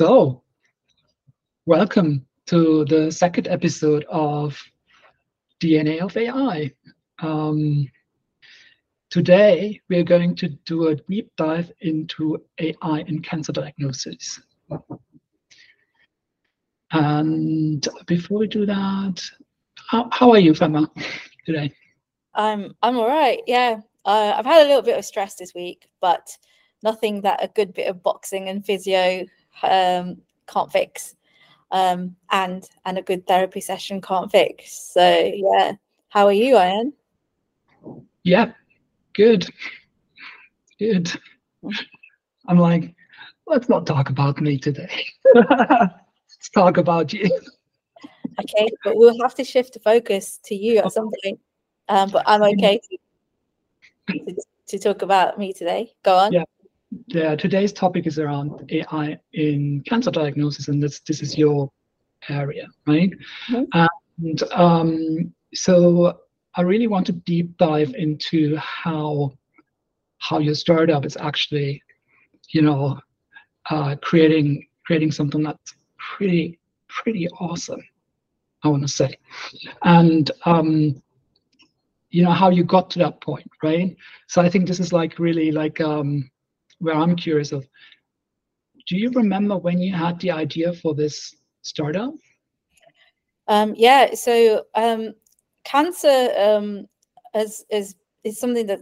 So, welcome to the second episode of DNA of AI. Um, today, we are going to do a deep dive into AI in cancer diagnosis. And before we do that, how, how are you, Femma, today? I'm I'm all right. Yeah, uh, I've had a little bit of stress this week, but nothing that a good bit of boxing and physio um, can't fix, um, and and a good therapy session can't fix. So yeah, how are you, Ayhan? Yeah, good, good. I'm like, let's not talk about me today. let's talk about you. Okay, but we'll have to shift the focus to you at some point. Um, but I'm okay to, to talk about me today. Go on. Yeah yeah, today's topic is around AI in cancer diagnosis, and this this is your area, right? Mm-hmm. And um, so I really want to deep dive into how how your startup is actually, you know, uh, creating creating something that's pretty pretty awesome. I want to say, and um, you know how you got to that point, right? So I think this is like really like um, where I'm curious of, do you remember when you had the idea for this startup? Um, yeah, so um, cancer um, is, is is something that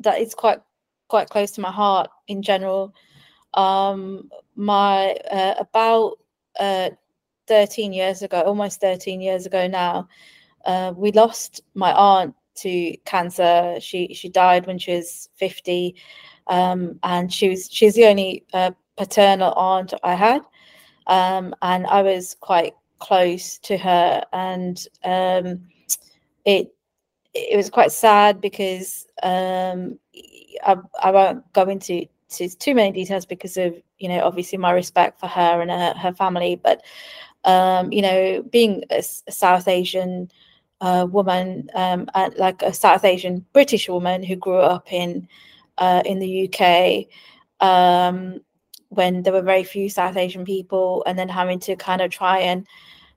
that is quite quite close to my heart in general. Um, my uh, about uh, 13 years ago, almost 13 years ago now, uh, we lost my aunt to cancer. She she died when she was 50 um, and she was she's the only uh, paternal aunt I had, um, and I was quite close to her, and um, it it was quite sad because um, I, I won't go into to too many details because of you know obviously my respect for her and her, her family, but um, you know being a, a South Asian uh, woman, um, like a South Asian British woman who grew up in uh, in the UK um, when there were very few South Asian people, and then having to kind of try and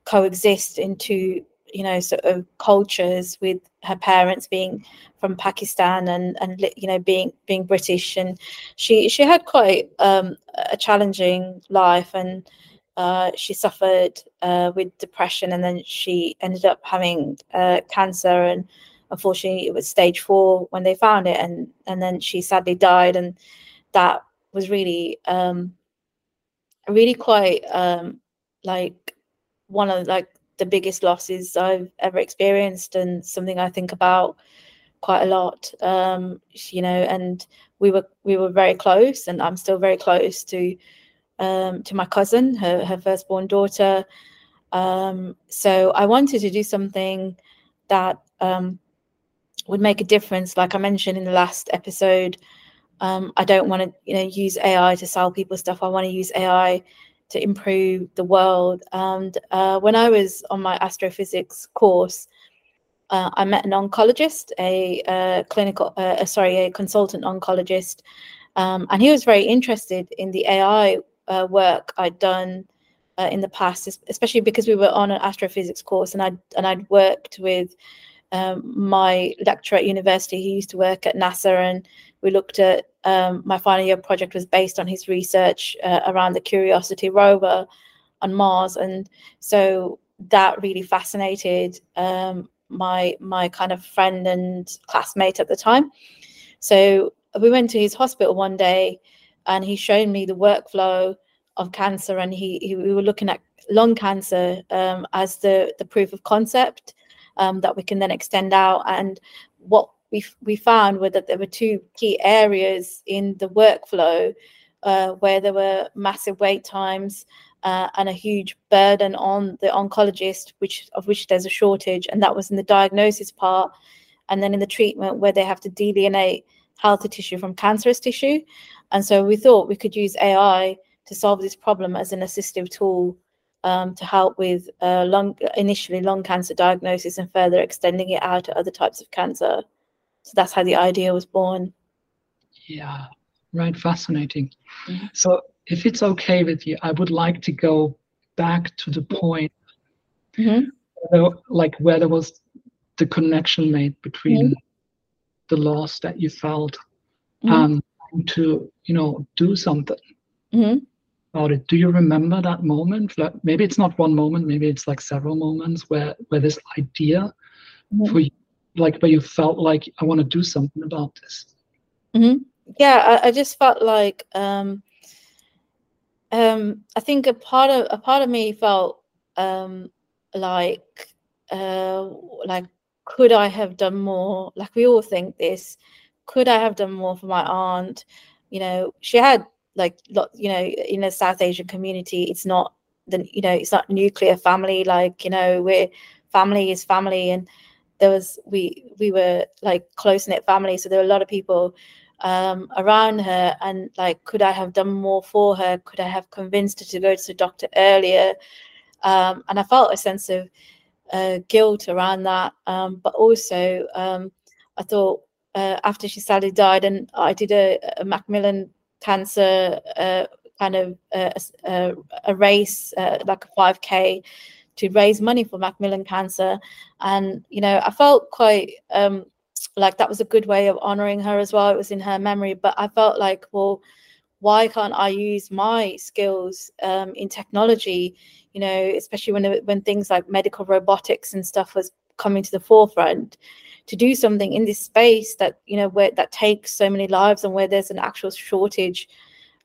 coexist into you know sort of cultures with her parents being from Pakistan and and you know being being British. And she she had quite um, a challenging life and uh, she suffered uh, with depression and then she ended up having uh, cancer and unfortunately it was stage four when they found it and and then she sadly died and that was really um really quite um like one of like the biggest losses I've ever experienced and something I think about quite a lot. Um you know and we were we were very close and I'm still very close to um to my cousin her her firstborn daughter. Um so I wanted to do something that um would make a difference. Like I mentioned in the last episode, um, I don't want to, you know, use AI to sell people stuff. I want to use AI to improve the world. And uh, when I was on my astrophysics course, uh, I met an oncologist, a, a clinical, uh, sorry, a consultant oncologist, um, and he was very interested in the AI uh, work I'd done uh, in the past, especially because we were on an astrophysics course, and I and I'd worked with um, my lecturer at university, he used to work at NASA, and we looked at um, my final year project was based on his research uh, around the Curiosity rover on Mars, and so that really fascinated um, my my kind of friend and classmate at the time. So we went to his hospital one day, and he showed me the workflow of cancer, and he, he we were looking at lung cancer um, as the the proof of concept um, that we can then extend out. And what we we found were that there were two key areas in the workflow uh, where there were massive wait times uh, and a huge burden on the oncologist, which of which there's a shortage, and that was in the diagnosis part, and then in the treatment where they have to delineate healthy tissue from cancerous tissue. And so we thought we could use AI to solve this problem as an assistive tool um, to help with uh, lung initially lung cancer diagnosis and further extending it out to other types of cancer. So that's how the idea was born. Yeah, right. Fascinating. Mm-hmm. So if it's okay with you, I would like to go back to the point, Mm-hmm. where, like where there was the connection made between Mhm. the loss that you felt and to you know do something Mhm. About it. Do you remember that moment? Like maybe it's not one moment, maybe it's like several moments where where this idea Mhm. for you, like where you felt like I want to do something about this. yeah I, I just felt like um um i think a part of a part of me felt um like uh like could i have done more like we all think this could i have done more for my aunt you know she had like you know in the south asian community it's not the you know it's not nuclear family like you know we're family is family. And there was we we were like close knit family. So there were a lot of people um, around her. And like could i have done more for her? Could i have convinced her to go to the doctor earlier? Um, and i felt a sense of uh, guilt around that. Um, but also um, i thought uh, after she sadly died and i did a, a macmillan cancer uh, kind of uh, a, a race uh, like a 5k to raise money for macmillan cancer and you know i felt quite um, like that was a good way of honoring her as well. It was in her memory, but I felt like, well, why can't I use my skills um, in technology? You know, especially when when things like medical robotics and stuff was coming to the forefront, to do something in this space that you know where that takes so many lives and where there's an actual shortage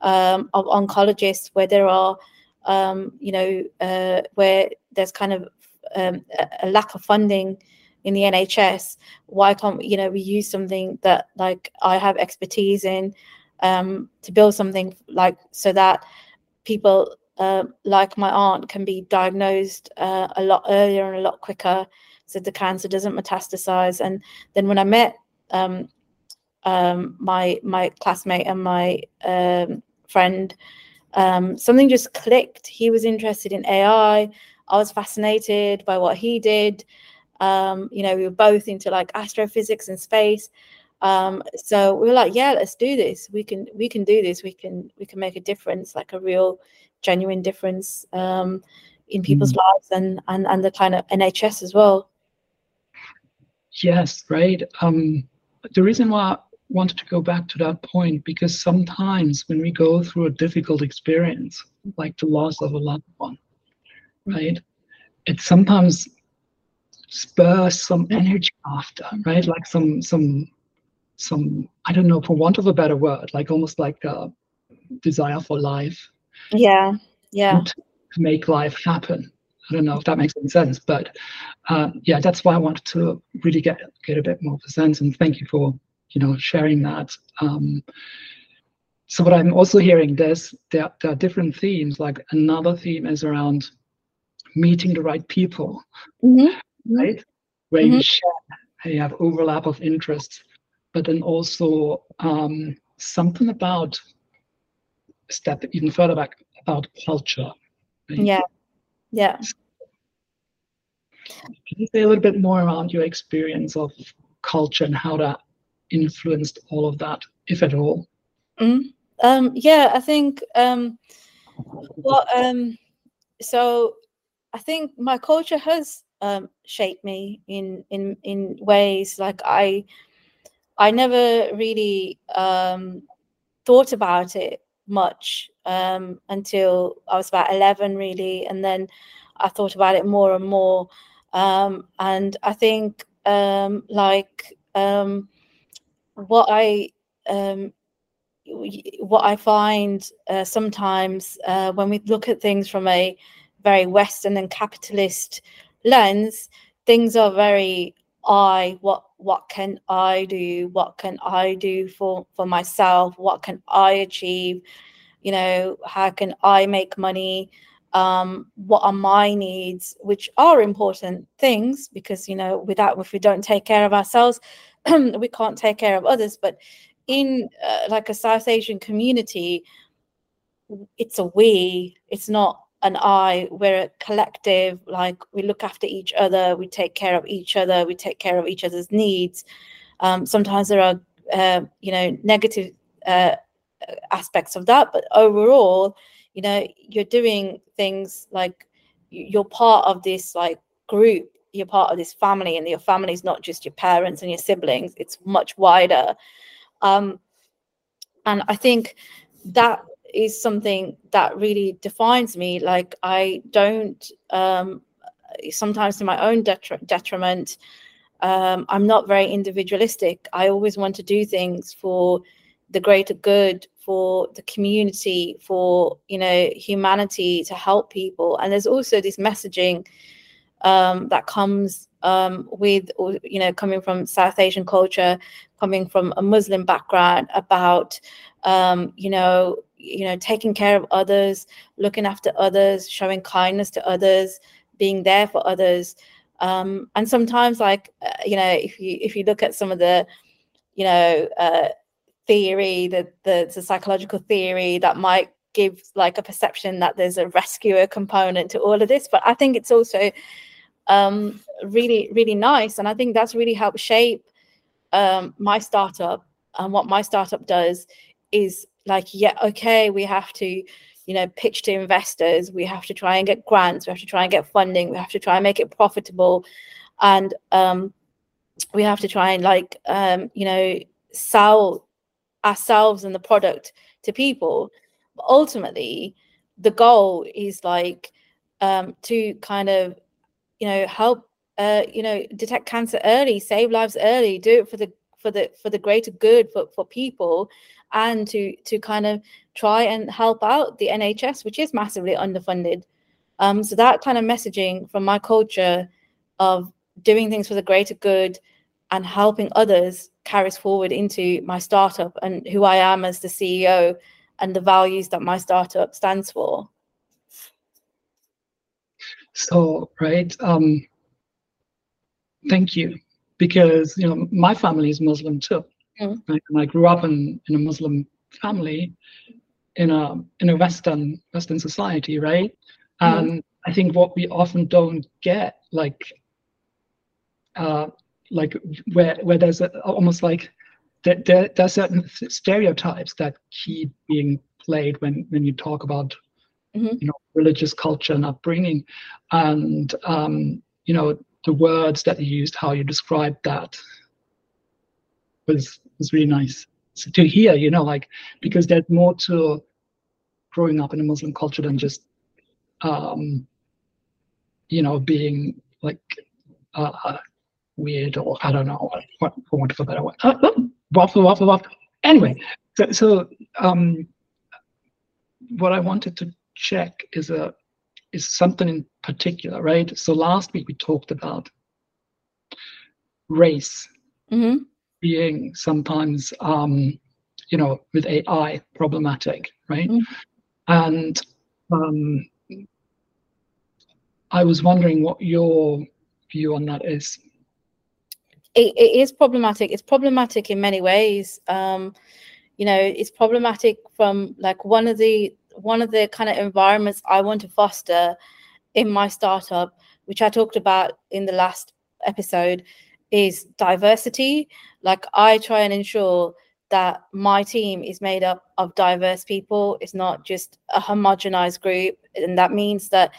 um, of oncologists, where there are, um, you know, uh, where there's kind of um, a, lack of funding in the NHS, why can't you know we use something that like I have expertise in um, to build something like so that people uh, like my aunt can be diagnosed uh, a lot earlier and a lot quicker, so the cancer doesn't metastasize. And then when I met um, um, my my classmate and my um, friend, um, something just clicked. He was interested in AI. I was fascinated by what he did. Um, you know, we were both into like astrophysics and space. Um, so we were like, yeah, let's do this. We can we can do this. We can we can make a difference, like a real, genuine difference um, in people's Mm. lives and and and the kind of NHS as well. Yes, right. Um, the reason why I wanted to go back to that point because sometimes when we go through a difficult experience, like the loss of a loved one, right, it sometimes spurs some energy after, right? Like some some some I don't know, for want of a better word, like almost like a desire for life Yeah, yeah, to make life happen. I don't know if that makes any sense, but uh, yeah, that's why I wanted to really get get a bit more of a sense. And thank you for you know sharing that. Um, so what I'm also hearing there's there, there are different themes. Like another theme is around meeting the right people, Mhm. Mhm. right? Where you share, you have overlap of interests, but then also um, something about step even further back about culture. right? yeah, yeah. Can you say a little bit more around your experience of culture and how that influenced all of that, if at all? Um, yeah, I think um, well, um, so I think my culture has um, shaped me in in in ways like I I never really um, thought about it much um, until I was about eleven, really, and then I thought about it more and more. Um, and I think um, like um, what I um, what I find uh, sometimes uh, when we look at things from a very Western and capitalist lens, things are very I. What what can I do? What can I do for for myself? What can I achieve? You know, how can I make money? Um, what are my needs, which are important things because you know, without if we don't take care of ourselves, we can't take care of others. But in uh, like a South Asian community, it's a we, it's not an I. We're a collective, like we look after each other, we take care of each other, we take care of each other's needs. Um, sometimes there are, uh, you know, negative uh, aspects of that but overall you know you're doing things like you're part of this like group you're part of this family and your family is not just your parents and your siblings it's much wider. Um, and i think that is something that really defines me like i don't um, sometimes to my own detri- detriment um, i'm not very individualistic. I always want to do things for the greater good for the community for you know humanity to help people. And there's also this messaging um, that comes um, with you know coming from south asian culture coming from a muslim background about um, you know you know taking care of others looking after others showing kindness to others being there for others. Um, and sometimes like uh, you know if you if you look at some of the you know uh, theory, the, the, the psychological theory that might give like a perception that there's a rescuer component to all of this. But I think it's also um, really, really nice. And I think that's really helped shape um, my startup. And what my startup does is like, yeah, okay, we have to, you know, pitch to investors. We have to try and get grants. We have to try and get funding. We have to try and make it profitable. And um, we have to try and like, um, you know, sell ourselves and the product to people. But ultimately the goal is like um, to kind of you know help uh, you know detect cancer early save lives early do it for the for the for the greater good for, for people and to to kind of try and help out the nhs which is massively underfunded. Um, so that kind of messaging from my culture of doing things for the greater good and helping others carries forward into my startup and who I am as the CEO and the values that my startup stands for. So, right, um, thank you, because you know my family is Muslim too, mm. right? and I grew up in in a Muslim family in a in a Western Western society, right? Mm. And I think what we often don't get, like uh, like where where there's a, almost like there, there, there are certain stereotypes that keep being played when when you talk about mm-hmm. you know religious culture and upbringing and um, you know the words that you used how you described that was was really nice so to hear you know like because there's more to growing up in a muslim culture than just um you know being like uh, weird or I don't know what for want of a better word. Uh, waffle, waffle, waffle. Anyway, so, so um, what I wanted to check is a is something in particular, right? So last week we talked about race mm-hmm. being sometimes, um, you know, with AI problematic, right? Mm-hmm. And um, I was wondering what your view on that is it, it is problematic. It's problematic in many ways. Um, you know, it's problematic from like one of the one of the kind of environments I want to foster in my startup, which I talked about in the last episode, is diversity. Like I try and ensure that my team is made up of diverse people. It's not just a homogenized group. And that means that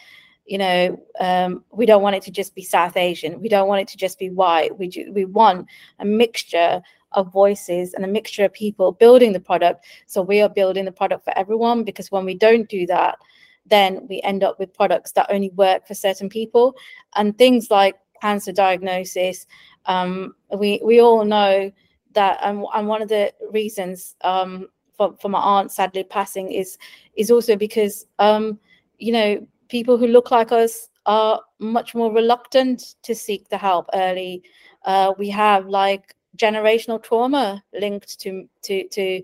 you know um, we don't want it to just be south asian. We don't want it to just be white. We do, we want a mixture of voices and a mixture of people building the product. So we are building the product for everyone because when we don't do that then we end up with products that only work for certain people. And things like cancer diagnosis um, we we all know that and, and one of the reasons um, for, for my aunt sadly passing is is also because um, you know people who look like us are much more reluctant to seek the help early. Uh, we have like generational trauma linked to to to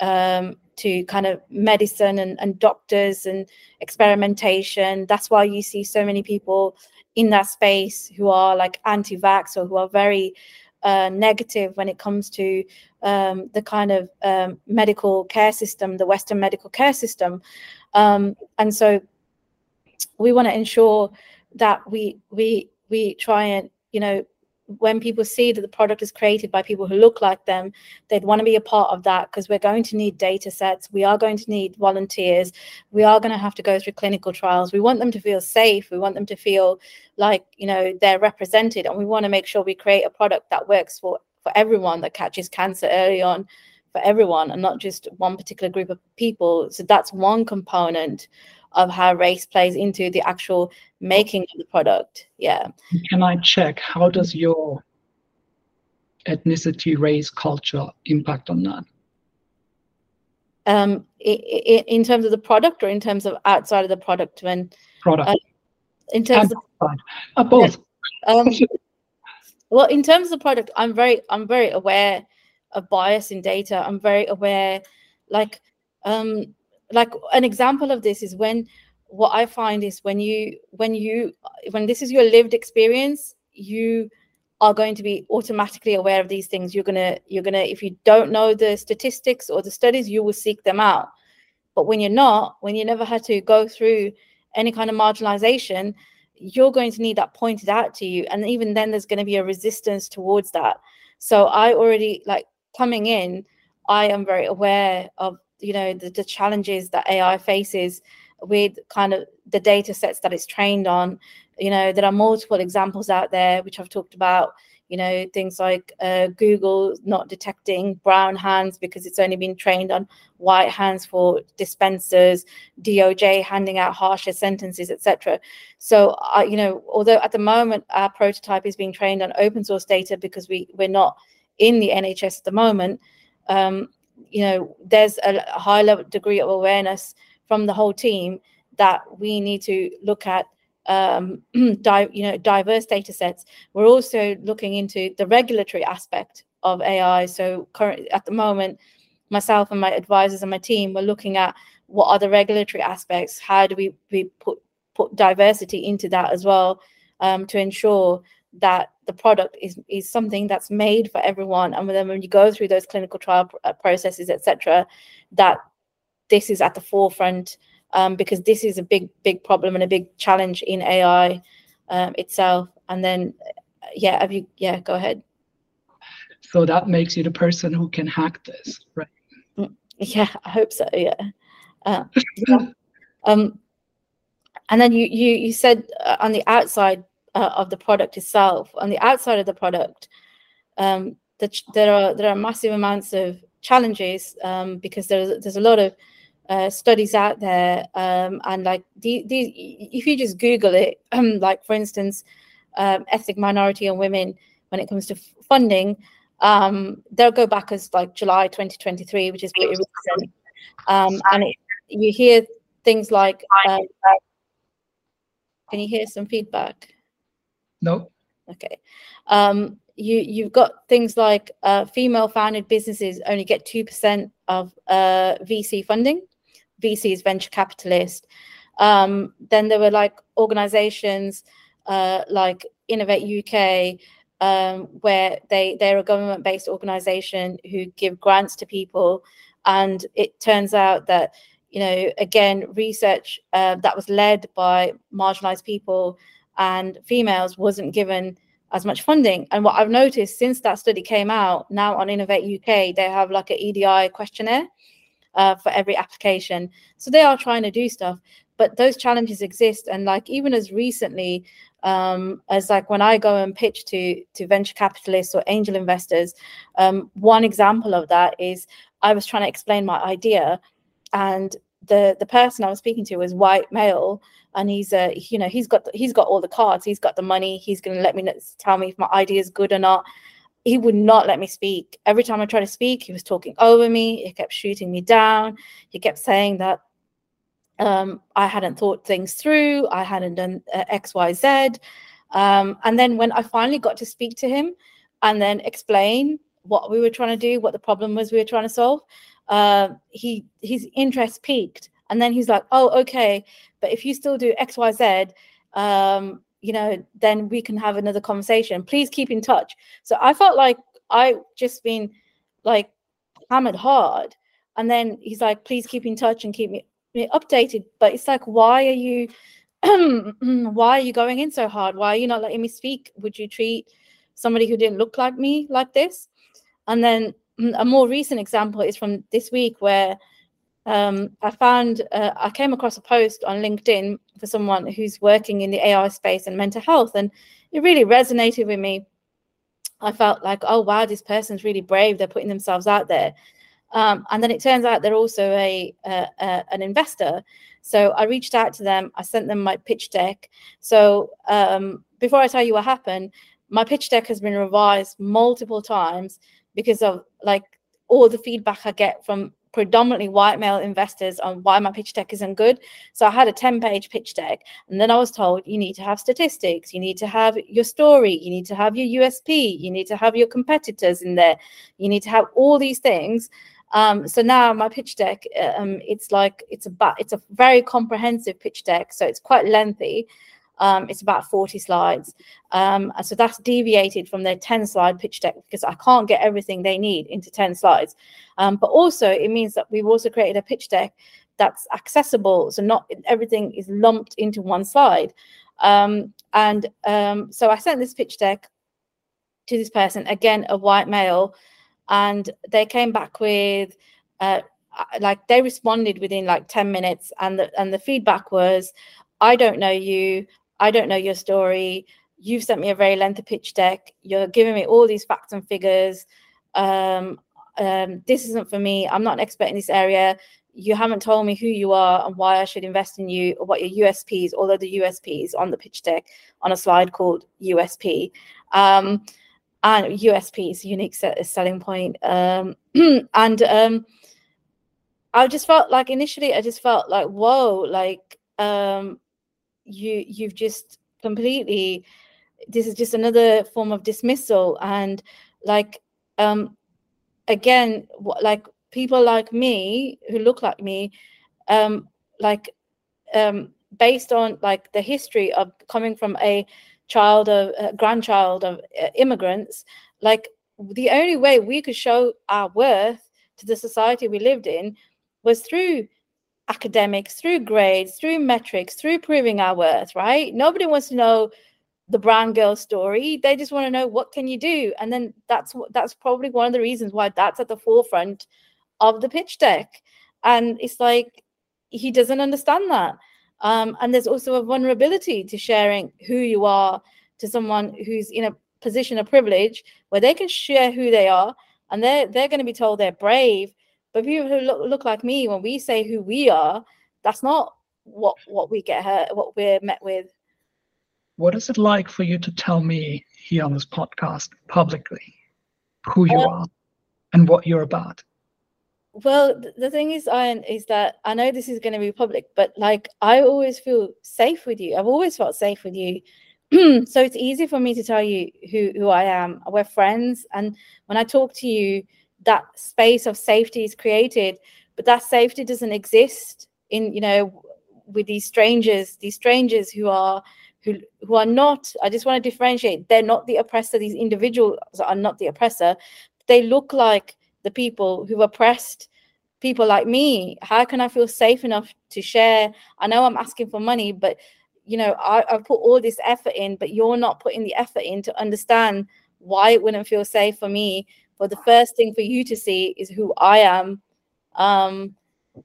um, to kind of medicine and, and doctors and experimentation. That's why you see so many people in that space who are like anti-vax or who are very uh, negative when it comes to um, the kind of um, medical care system, the Western medical care system. Um, and so we want to ensure that we we we try and you know when people see that the product is created by people who look like them, they'd want to be a part of that because we're going to need data sets. We are going to need volunteers. We are going to have to go through clinical trials. We want them to feel safe. We want them to feel like, you know, they're represented. And we want to make sure we create a product that works for, for everyone that catches cancer early on for everyone and not just one particular group of people. So that's one component of how race plays into the actual making of the product. Yeah. Can I check how does your ethnicity, race, culture impact on that? Um, in terms of the product or in terms of outside of the product when product uh, in terms of uh, both um, well in terms of the product i'm very i'm very aware of bias in data i'm very aware like um like an example of this is when what I find is when you when you when this is your lived experience, you are going to be automatically aware of these things. You're gonna you're gonna if you don't know the statistics or the studies, you will seek them out. But when you're not, when you never had to go through any kind of marginalization, you're going to need that pointed out to you. And even then, there's going to be a resistance towards that. So I already like coming in, I am very aware of you know the, the challenges that AI faces with kind of the data sets that it's trained on. You know, there are multiple examples out there which I've talked about. You know, things like uh, Google not detecting brown hands because it's only been trained on white hands for dispensers, DOJ handing out harsher sentences, etc. So, uh, you know, although at the moment our prototype is being trained on open source data because we we're not in the NHS at the moment, um, you know, there's a high level degree of awareness from the whole team that we need to look at um, di- you know diverse data sets. We're also looking into the regulatory aspect of AI. So currently, at the moment, myself and my advisors and my team we're looking at what are the regulatory aspects. How do we, we put put diversity into that as well um, to ensure that the product is is something that's made for everyone and then when you go through those clinical trial uh, processes etc that this is at the forefront um, because this is a big, big problem and a big challenge in AI um, itself. And then, yeah, have you, yeah, go ahead. So that makes you the person who can hack this, right? Mm, yeah, I hope so. Yeah. Uh, yeah. Um, and then you you you said uh, on the outside uh, of the product itself, on the outside of the product, um, that there are there are massive amounts of challenges um, because there's there's a lot of uh, studies out there, um, and like the, the, if you just Google it, um, like for instance, um, ethnic minority and women when it comes to funding, um, they'll go back as like July 2023, which is pretty recent, um, and it, you hear things like, can you hear some feedback? No. Okay. Um, you you've got things like uh, female founded businesses only get 2% of uh, VC funding VCs, venture capitalist. Um, then there were like organizations uh, like Innovate UK, um, where they they're a government-based organization who give grants to people, and it turns out that you know again research uh, that was led by marginalized people and females wasn't given as much funding. And what I've noticed since that study came out, now on Innovate UK, they have like an EDI questionnaire uh, for every application. So they are trying to do stuff, but those challenges exist. And like even as recently um, as like when I go and pitch to to venture capitalists or angel investors, um, one example of that is I was trying to explain my idea, and the the person I was speaking to was white male, and he's a uh, you know he's got he's got all the cards, he's got the money, he's going to let me know, tell me if my idea is good or not he would not let me speak. Every time I tried to speak, he was talking over me. He kept shooting me down. He kept saying that um, I hadn't thought things through. I hadn't done uh, X, Y, Z. Um, and then when I finally got to speak to him and then explain what we were trying to do, what the problem was we were trying to solve, uh, he his interest piqued. And then he's like, "Oh, okay, but if you still do X, Y, Z, um, you know, then we can have another conversation. Please keep in touch. So I felt like I just been like hammered hard. And then he's like, please keep in touch and keep me, me updated. But it's like, why are you why are you going in so hard? Why are you not letting me speak? Would you treat somebody who didn't look like me like this. And then a more recent example is from this week where um, I found uh, I came across a post on LinkedIn for someone who's working in the AI space and mental health, and it really resonated with me. I felt like, oh wow, this person's really brave. They're putting themselves out there, um, and then it turns out they're also a, a, a, an investor. So I reached out to them. I sent them my pitch deck. So um, before I tell you what happened, my pitch deck has been revised multiple times because of like all the feedback I get from predominantly white male investors on why my pitch deck isn't good. So I had a 10 page pitch deck, and then I was told you need to have statistics, you need to have your story, you need to have your USP, you need to have your competitors in there, you need to have all these things. Um, so now my pitch deck, um, it's like it's a it's a very comprehensive pitch deck, so it's quite lengthy. Um, it's about 40 slides. Um, so that's deviated from their 10 slide pitch deck because I can't get everything they need into 10 slides. Um, but also, it means that we've also created a pitch deck that's accessible. So not everything is lumped into one slide. Um, and um, so I sent this pitch deck to this person, again, a white male, and they came back with, uh, like they responded within like 10 minutes and the, and the feedback was i don't know you I don't know your story. You've sent me a very lengthy pitch deck. You're giving me all these facts and figures. Um, um, this isn't for me. I'm not an expert in this area. You haven't told me who you are and why I should invest in you or what your USPs, although the USPs on the pitch deck on a slide called USP. Um, and USP is unique selling point. Um, and um, I just felt like initially, I just felt like, whoa, like um, you you've just completely this is just another form of dismissal. And like um again like people like me who look like me um like um based on like the history of coming from a child of a grandchild of uh, immigrants like the only way we could show our worth to the society we lived in was through academics, through grades, through metrics, through proving our worth, right? Nobody wants to know the brown girl story. They just want to know what can you do, and then that's what that's probably one of the reasons why that's at the forefront of the pitch deck. And it's like he doesn't understand that. Um, and there's also a vulnerability to sharing who you are to someone who's in a position of privilege where they can share who they are and they're they're going to be told they're brave but people who look, look like me, when we say who we are, that's not what what we get hurt, what we're met with. What is it like for you to tell me here on this podcast publicly who you um, are and what you're about? Well, the thing is, Ayhan, is that I know this is going to be public, but like I always feel safe with you. I've always felt safe with you. so it's easy for me to tell you who who I am. We're friends, and when I talk to you, that space of safety is created but that safety doesn't exist in you know with these strangers these strangers who are who who are not i just want to differentiate they're not the oppressor these individuals are not the oppressor. They look like the people who oppressed people like me. How can i feel safe enough to share? I know i'm asking for money but you know I, i've put all this effort in but you're not putting the effort in to understand why it wouldn't feel safe for me but the first thing for you to see is who I am. Um,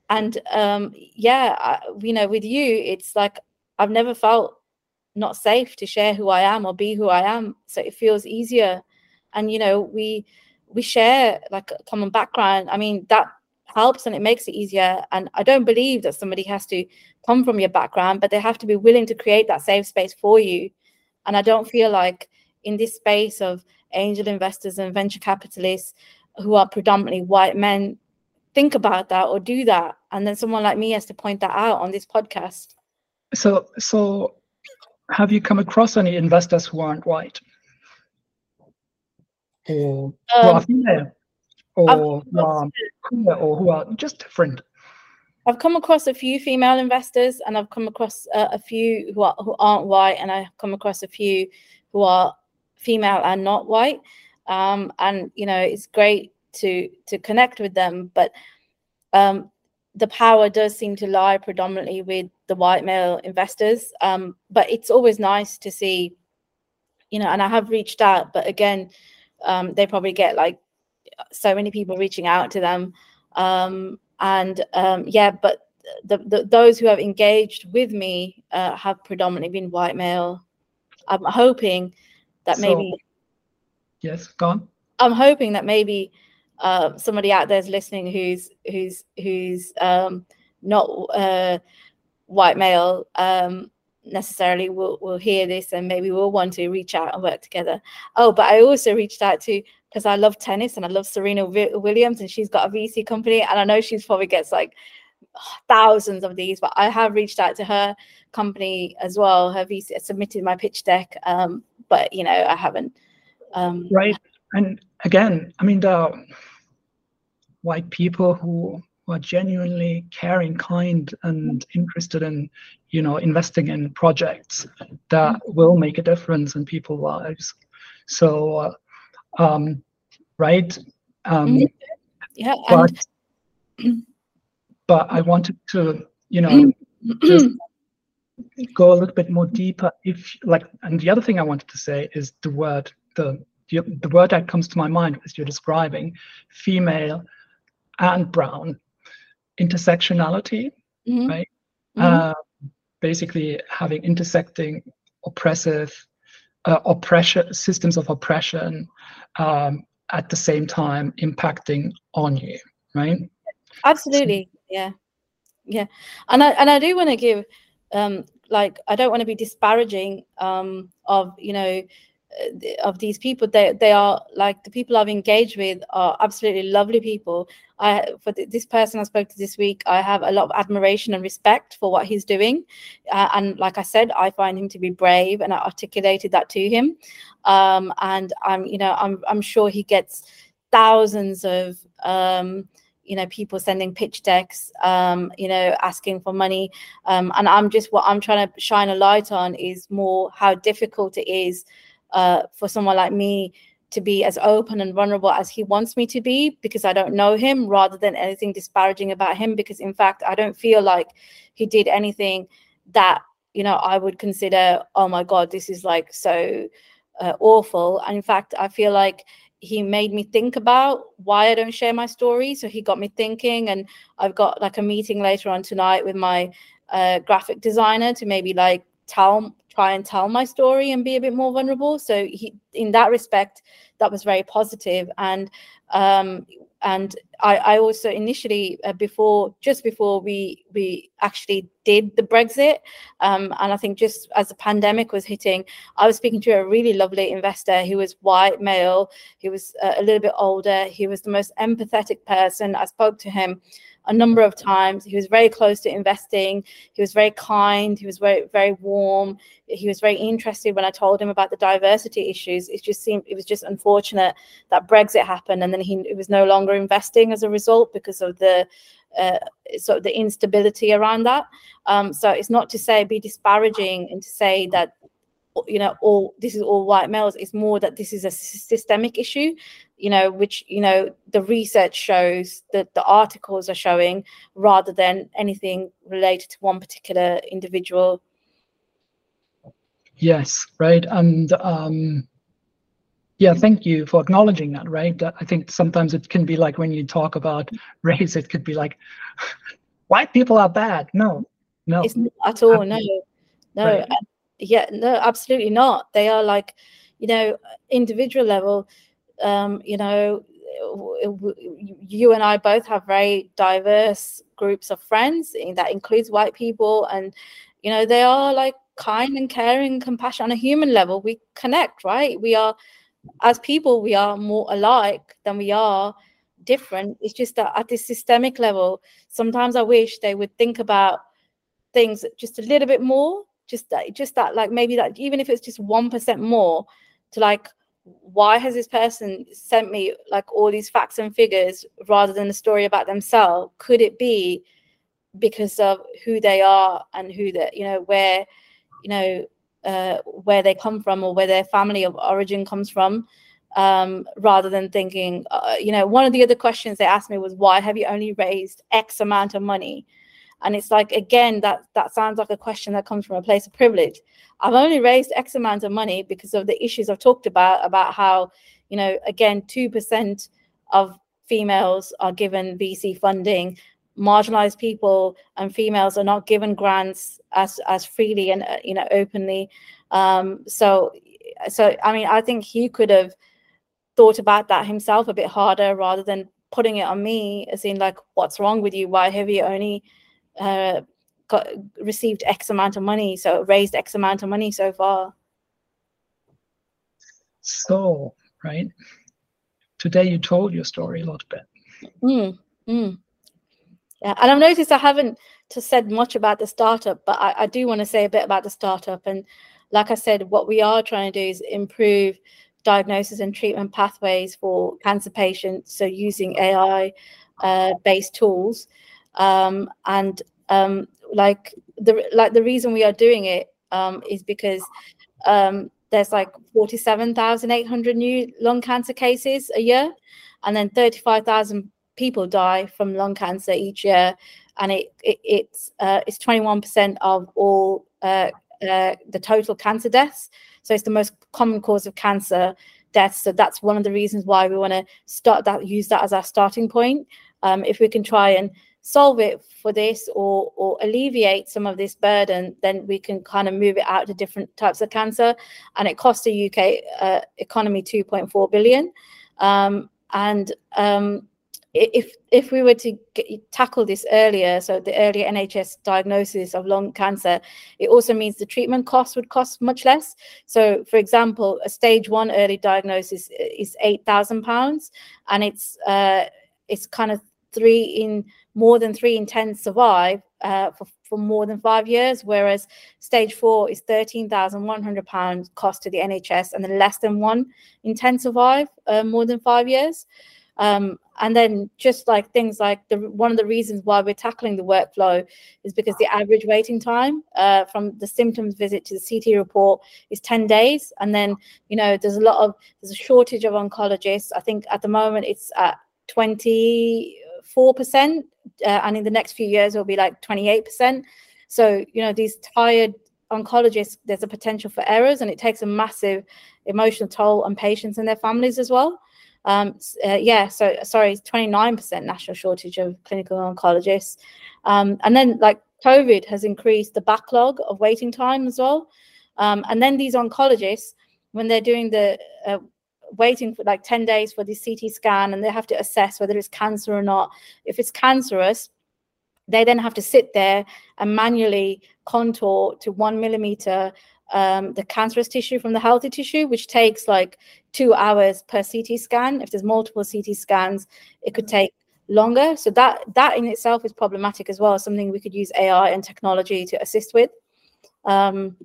and um, yeah, I, you know, with you, it's like I've never felt not safe to share who I am or be who I am. So it feels easier. And you know, we we share like a common background. I mean, that helps and it makes it easier. And I don't believe that somebody has to come from your background, but they have to be willing to create that safe space for you. And I don't feel like in this space of angel investors and venture capitalists who are predominantly white men think about that or do that. And then someone like me has to point that out on this podcast. So so have you come across any investors who aren't white? Or um, who are female? Or who are queer? Or who are just different? I've come across a few female investors, and I've come across uh, a few who are who aren't white, and I've come across a few who are female and not white. Um, and you know, it's great to to connect with them, but um, the power does seem to lie predominantly with the white male investors. Um, but it's always nice to see you know, and I have reached out, but again, um, they probably get like so many people reaching out to them. Um, and um, yeah, but the, the, those who have engaged with me uh, have predominantly been white male. I'm hoping that so, maybe. Yes, go on. I'm hoping that maybe uh, somebody out there is listening who's who's who's um, not uh, white male um, necessarily will will hear this and maybe will want to reach out and work together. Oh, but I also reached out to because I love tennis and I love Serena Williams and she's got a VC company and I know she's probably gets like thousands of these, but I have reached out to her company as well. Her VC submitted my pitch deck, um, but you know I haven't. Um, right, and again, I mean the white people who are genuinely caring, kind, and interested in, you know, investing in projects that mm-hmm. will make a difference in people's lives. So, uh, um, right? Um, mm-hmm. yeah. But, and... but I wanted to, you know, mm-hmm. just go a little bit more deeper. If like, and the other thing I wanted to say is the word the the, the word that comes to my mind as you're describing female and brown intersectionality, mm-hmm. right? Mm-hmm. Uh, basically, having intersecting oppressive uh, oppression systems of oppression um, at the same time impacting on you, right? Absolutely, so, yeah, yeah, and I and I do want to give um, like I don't want to be disparaging um, of you know of these people. They they are like the people i've engaged with are absolutely lovely people. I for th- this person i spoke to this week i have a lot of admiration and respect for what he's doing. Uh, and like i said i find him to be brave and i articulated that to him. Um, and i'm you know i'm i'm sure he gets thousands of um, you know people sending pitch decks um, you know asking for money. Um, and i'm just what i'm trying to shine a light on is more how difficult it is uh, for someone like me to be as open and vulnerable as he wants me to be because I don't know him rather than anything disparaging about him. Because in fact I don't feel like he did anything that you know I would consider oh my god this is like so uh, awful. And in fact I feel like he made me think about why I don't share my story so he got me thinking and I've got like a meeting later on tonight with my uh, graphic designer to maybe like tell try and tell my story and be a bit more vulnerable. So he, in that respect, that was very positive. And um, and I, I also initially uh, before just before we we actually did the Brexit, um, and I think just as the pandemic was hitting, I was speaking to a really lovely investor who was white male, he was uh, a little bit older, he was the most empathetic person. I spoke to him a number of times. He was very close to investing. He was very kind. He was very, very warm. He was very interested when I told him about the diversity issues. It just seemed, it was just unfortunate that Brexit happened and then he, was no longer investing as a result because of the, uh, sort of the instability around that. Um, so it's not to say be disparaging and to say that you know all this is all white males it's more that this is a systemic issue you know which you know the research shows that the articles are showing rather than anything related to one particular individual. Yes right and um yeah thank you for acknowledging that right? I think sometimes it can be like when you talk about race it could be like white people are bad. No no. It's not at all no no right. yeah no absolutely not. They are like you know individual level um, you know, you and I both have very diverse groups of friends that includes white people, and you know, they are like kind and caring and compassionate on a human level. We connect, right? We are, as people, we are more alike than we are different. It's just that at this systemic level, sometimes I wish they would think about things just a little bit more. Just that, just that, like maybe that, even if it's just one percent more, to like why has this person sent me like all these facts and figures rather than a story about themselves? Could it be because of who they are and who they you know where you know uh, where they come from or where their family of origin comes from um, rather than thinking uh, you know one of the other questions they asked me was why have you only raised x amount of money And it's like again, that that sounds like a question that comes from a place of privilege. I've only raised X amount of money because of the issues I've talked about, about how, you know, again, two percent of females are given VC funding. Marginalized people and females are not given grants as as freely and uh, you know openly. Um so so i mean i think he could have thought about that himself a bit harder rather than putting it on me as in like what's wrong with you? Why have you only uh got received x amount of money so raised x amount of money so far so right today you told your story a little bit mm, mm. Yeah, and I've noticed I haven't to said much about the startup, but I, I do want to say a bit about the startup. And like I said, what we are trying to do is improve diagnosis and treatment pathways for cancer patients. So using AI uh, based tools, um, and um, like the like the reason we are doing it um, is because um, there's like 47,800 new lung cancer cases a year, and then 35,000 people die from lung cancer each year, and it, it it's uh, it's 21% of all uh, uh, the total cancer deaths. So it's the most common cause of cancer deaths. So that's one of the reasons why we want to start that use that as our starting point. Um, if we can try and solve it for this or or alleviate some of this burden, then we can kind of move it out to different types of cancer, and it costs the UK uh, economy 2.4 billion. Um, and um, if if we were to get, tackle this earlier, so the earlier NHS diagnosis of lung cancer, it also means the treatment cost would cost much less. So, for example, a stage one early diagnosis is eight thousand pounds, and it's uh, it's kind of three in more than three in ten survive uh, for for more than five years, whereas stage four is thirteen thousand one hundred pounds cost to the NHS, and then less than one in ten survive uh, more than five years. Um, and then just like things like the one of the reasons why we're tackling the workflow is because the average waiting time uh, from the symptoms visit to the CT report is 10 days. And then, you know, there's a lot of there's a shortage of oncologists. I think at the moment it's at 24%. Uh, and in the next few years it'll be like 28%. So, you know, these tired oncologists, there's a potential for errors and it takes a massive emotional toll on patients and their families as well. Um, uh, yeah, so sorry, 29% national shortage of clinical oncologists. Um, and then like COVID has increased the backlog of waiting time as well. Um, and then these oncologists, when they're doing the uh, waiting for like 10 days for the CT scan and they have to assess whether it's cancer or not. If it's cancerous, they then have to sit there and manually contour to one millimeter um, the cancerous tissue from the healthy tissue, which takes like two hours per CT scan. If there's multiple CT scans, it could take longer. So that that in itself is problematic as well. Something we could use AI and technology to assist with. Um,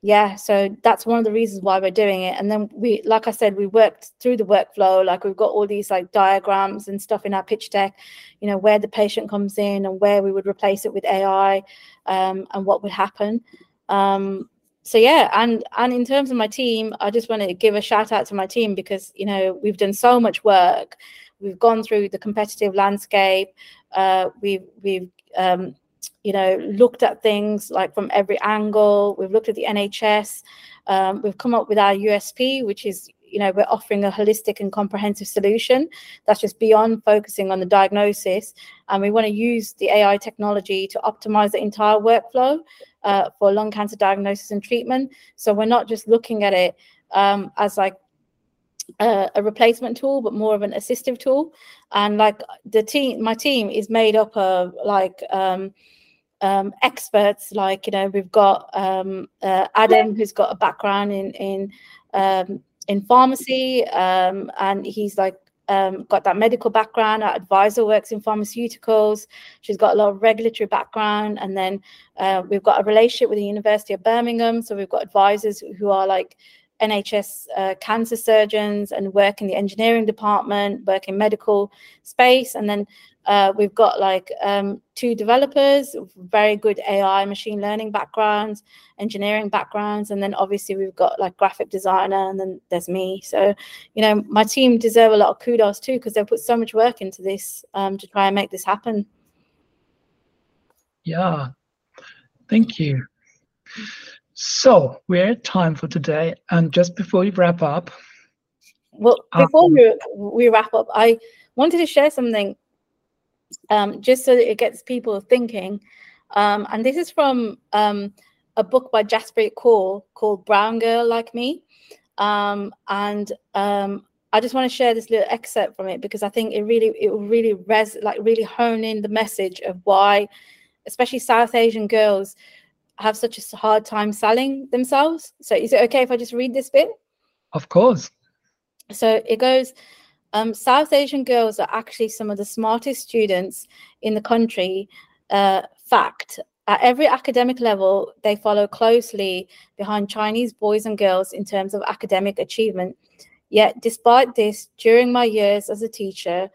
yeah, so that's one of the reasons why we're doing it. And then we, like I said, we worked through the workflow. Like we've got all these like diagrams and stuff in our pitch deck. You know where the patient comes in and where we would replace it with AI, um, and what would happen. Um, so yeah and and in terms of my team i just want to give a shout out to my team because you know we've done so much work we've gone through the competitive landscape uh, we've we've um, you know looked at things like from every angle. We've looked at the nhs um, we've come up with our usp which is you know we're offering a holistic and comprehensive solution that's just beyond focusing on the diagnosis. And we want to use the ai technology to optimize the entire workflow uh, for lung cancer diagnosis and treatment. So we're not just looking at it um, as like a, replacement tool, but more of an assistive tool. And like the team, my team is made up of like um, um, experts. Like you know, we've got um, uh, Adam, who's got a background in in um, in pharmacy, um, and he's like um, got that medical background. Our advisor works in pharmaceuticals. She's got a lot of regulatory background. And then uh, we've got a relationship with the University of Birmingham. So we've got advisors who are like NHS uh, cancer surgeons and work in the engineering department, work in medical space. And then uh, we've got like um, two developers, very good AI machine learning backgrounds, engineering backgrounds, and then obviously we've got like graphic designer, and then there's me. So, you know, my team deserve a lot of kudos too because they've put so much work into this um, to try and make this happen. Yeah, thank you. So we're at time for today, and just before we wrap up. Well, before um, we, we wrap up, I wanted to share something um, just so that it gets people thinking. Um, and this is from um, a book by Jaspreet Kaur called Brown Girl Like Me. Um, and um, I just want to share this little excerpt from it because I think it really, it will really res like really hone in the message of why, especially South Asian girls, have such a hard time selling themselves. So is it okay if I just read this bit? Of course. So it goes, um, South Asian girls are actually some of the smartest students in the country. Uh, fact, at every academic level, they follow closely behind Chinese boys and girls in terms of academic achievement. Yet, despite this, during my years as a teacher,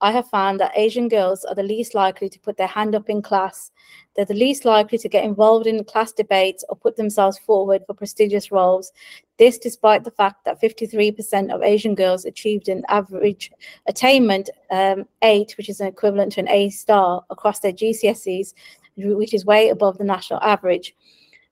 I have found that Asian girls are the least likely to put their hand up in class. They're the least likely to get involved in class debates or put themselves forward for prestigious roles. This, despite the fact that 53% of Asian girls achieved an average attainment um, 8, which is an equivalent to an A star across their GCSEs, which is way above the national average.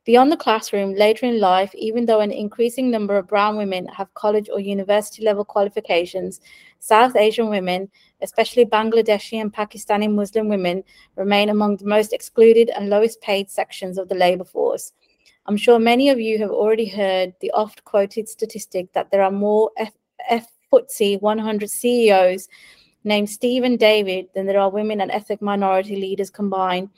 Beyond the classroom, later in life, even though an increasing number of brown women have college or university level qualifications, South Asian women, especially Bangladeshi and Pakistani Muslim women, remain among the most excluded and lowest paid sections of the labor force. I'm sure many of you have already heard the oft quoted statistic that there are more F, F 100 CEOs named Stephen David than there are women and ethnic minority leaders combined.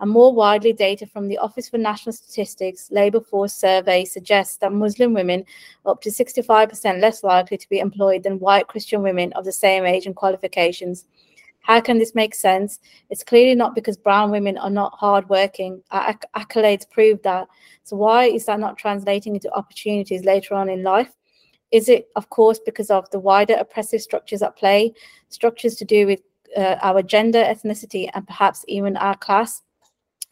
And more widely, data from the Office for National Statistics Labour Force Survey suggests that Muslim women are up to 65% less likely to be employed than white Christian women of the same age and qualifications. How can this make sense? It's clearly not because brown women are not hardworking. Our acc- accolades prove that. So, why is that not translating into opportunities later on in life? Is it, of course, because of the wider oppressive structures at play, structures to do with uh, our gender, ethnicity, and perhaps even our class?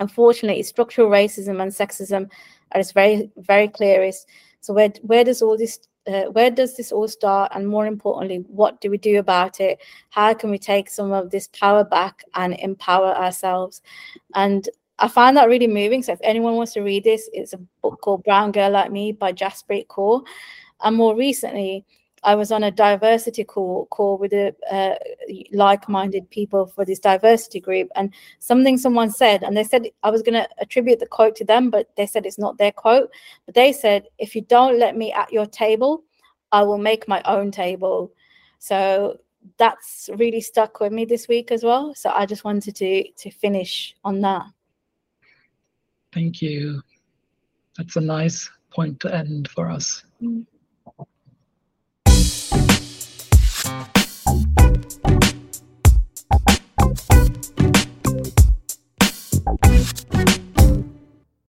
Unfortunately, structural racism and sexism are its very, very clearest. So where where does all this uh, where does this all start? And more importantly, what do we do about it? How can we take some of this power back and empower ourselves? And I find that really moving. So if anyone wants to read this, it's a book called Brown Girl Like Me by Jaspreet Kaur. And more recently, I was on a diversity call call with a, uh, like-minded people for this diversity group, and something someone said, and they said I was going to attribute the quote to them, but they said it's not their quote. But they said, "If you don't let me at your table, I will make my own table." So that's really stuck with me this week as well. So I just wanted to to finish on that. Thank you. That's a nice point to end for us. Mm.